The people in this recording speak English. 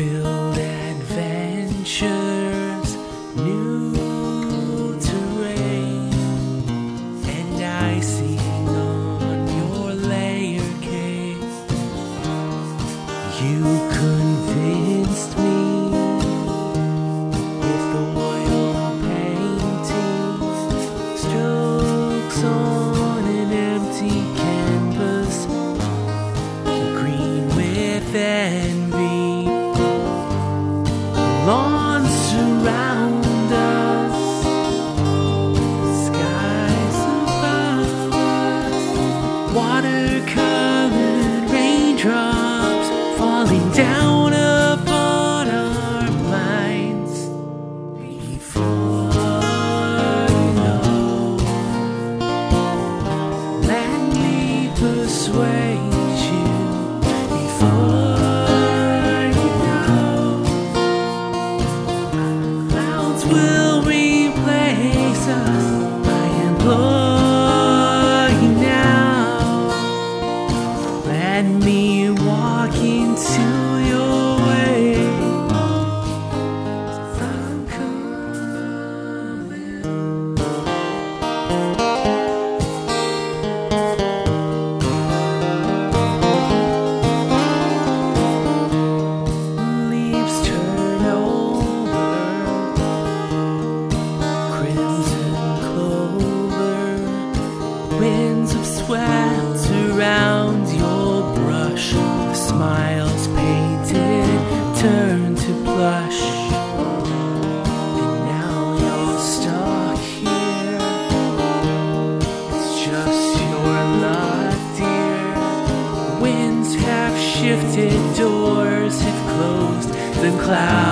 build adventures, new terrain, and icing on your layer cake. You convinced me with the oil painting strokes on an empty canvas, green with. envy. Down upon our minds. Before know, let me persuade will replace us. I implore winds of sweat surround your brush. The smiles painted turn to blush, and now you're stuck here. It's just your luck, dear. Winds have shifted, doors have closed, the clouds